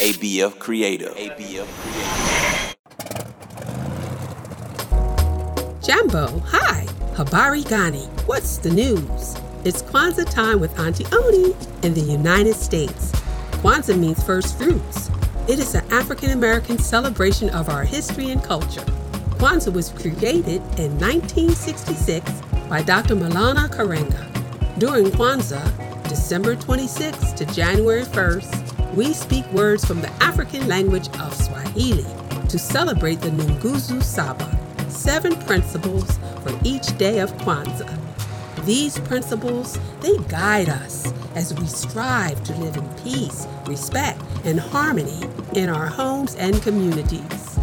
ABF Creative. ABF Creative. Jambo, hi. Habari Gani. What's the news? It's Kwanzaa time with Auntie Oni in the United States. Kwanzaa means first fruits. It is an African American celebration of our history and culture. Kwanzaa was created in 1966 by Dr. Maulana Karenga. During Kwanzaa, December 26th to January 1st, we speak words from the African language of Swahili to celebrate the Nguzo Saba, seven principles for each day of Kwanzaa. These principles, they guide us as we strive to live in peace, respect, and harmony in our homes and communities.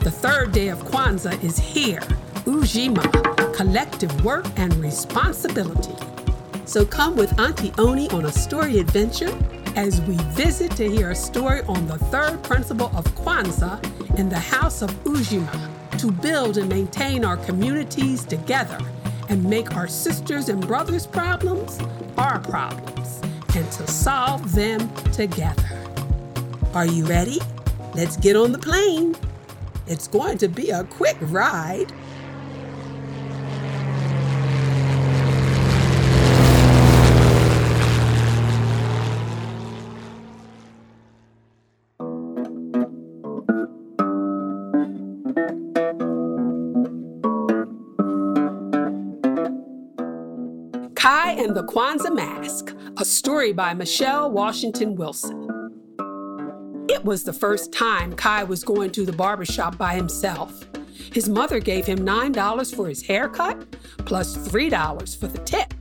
The third day of Kwanzaa is here, Ujima, collective work and responsibility. So come with Auntie Oni on a story adventure as we visit to hear a story on the third principle of Kwanzaa in the house of Ujima to build and maintain our communities together and make our sisters and brothers' problems our problems and to solve them together. Are you ready? Let's get on the plane. It's going to be a quick ride. And the Kwanzaa Mask, a story by Michelle Washington Wilson. It was the first time Kai was going to the barbershop by himself. His mother gave him $9 for his haircut, plus $3 for the tip.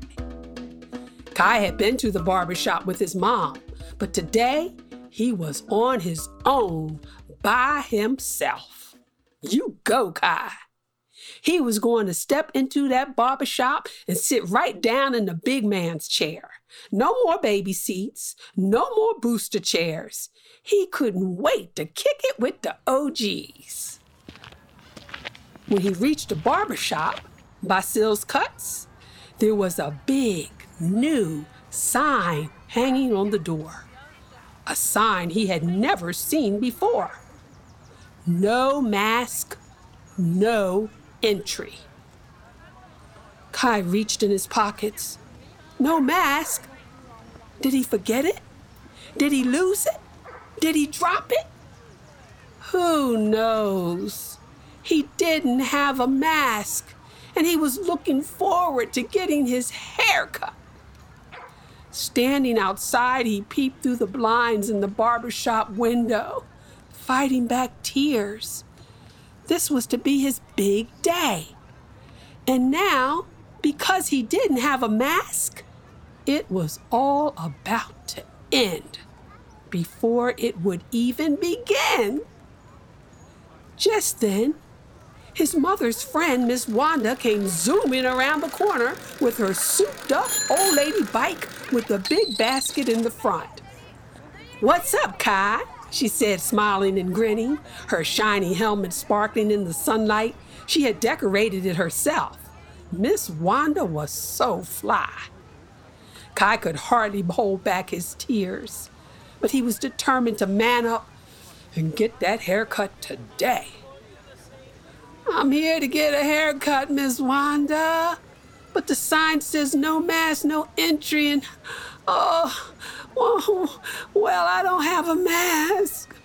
Kai had been to the barbershop with his mom, but today he was on his own by himself. You go, Kai. He was going to step into that barber shop and sit right down in the big man's chair. No more baby seats, no more booster chairs. He couldn't wait to kick it with the OGs. When he reached the barber shop, Basil's Cuts, there was a big new sign hanging on the door. A sign he had never seen before. No mask, no entry. Kai reached in his pockets. No mask. Did he forget it? Did he lose it? Did he drop it? Who knows? He didn't have a mask, and he was looking forward to getting his hair cut. Standing outside, he peeped through the blinds in the barber shop window, fighting back tears. This was to be his big day. And now, because he didn't have a mask, it was all about to end before it would even begin. Just then, his mother's friend, Miss Wanda, came zooming around the corner with her souped up old lady bike with the big basket in the front. What's up, Kai? She said, smiling and grinning, her shiny helmet sparkling in the sunlight. She had decorated it herself. Miss Wanda was so fly. Kai could hardly hold back his tears, but he was determined to man up and get that haircut today. I'm here to get a haircut, Miss Wanda. But the sign says no mask, no entry, and oh, well, well, I don't have a mask.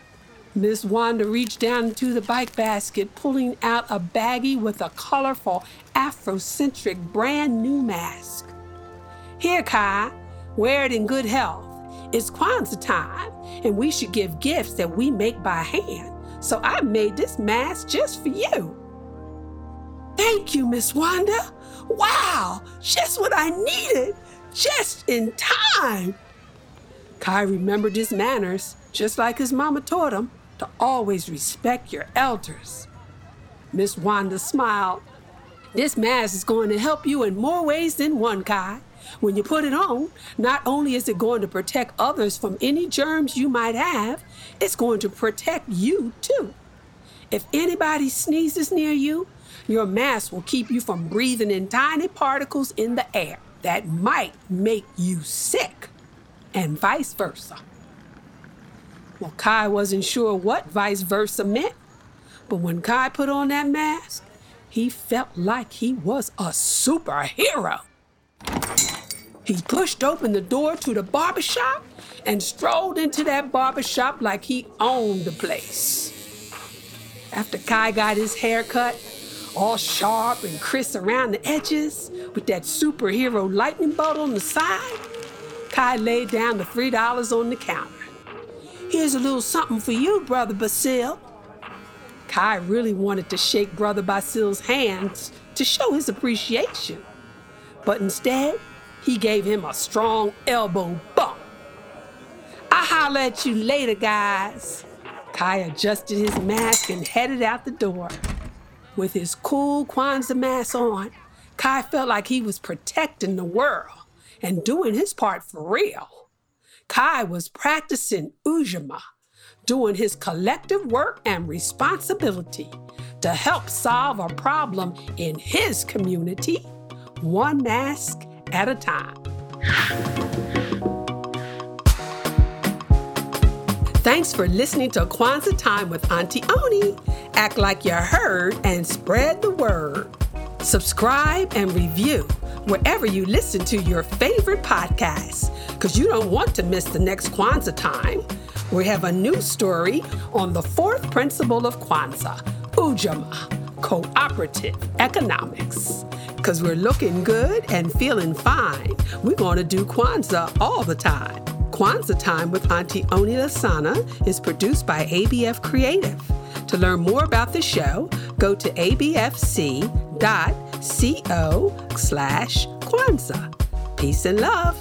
Miss Wanda reached down into the bike basket, pulling out a baggie with a colorful Afrocentric brand new mask. Here, Kai, wear it in good health. It's Kwanzaa time, and we should give gifts that we make by hand. So I made this mask just for you. Thank you, Miss Wanda. Wow, just what I needed, just in time. Kai remembered his manners, just like his mama taught him, to always respect your elders. Miss Wanda smiled. This mask is going to help you in more ways than one, Kai. When you put it on, not only is it going to protect others from any germs you might have, it's going to protect you too. If anybody sneezes near you, your mask will keep you from breathing in tiny particles in the air that might make you sick, and vice versa. Well, Kai wasn't sure what vice versa meant, but when Kai put on that mask, he felt like he was a superhero. He pushed open the door to the barbershop and strolled into that barbershop like he owned the place. After Kai got his hair cut, all sharp and crisp around the edges, with that superhero lightning bolt on the side, Kai laid down the $3 on the counter. Here's a little something for you, Brother Basil. Kai really wanted to shake Brother Basil's hands to show his appreciation, but instead, he gave him a strong elbow bump. I'll holler at you later, guys. Kai adjusted his mask and headed out the door. With his cool Kwanzaa mask on, Kai felt like he was protecting the world and doing his part for real. Kai was practicing Ujamaa, doing his collective work and responsibility to help solve a problem in his community, one mask at a time. Thanks for listening to Kwanzaa Time with Auntie Oni. Act like you heard and spread the word. Subscribe and review wherever you listen to your favorite podcasts because you don't want to miss the next Kwanzaa time. We have a new story on the fourth principle of Kwanzaa, Ujamaa, cooperative economics because we're looking good and feeling fine. We're going to do Kwanzaa all the time. Kwanzaa Time with Auntie Oni Lasana is produced by ABF Creative. To learn more about the show, go to abfc.co slash Kwanzaa. Peace and love.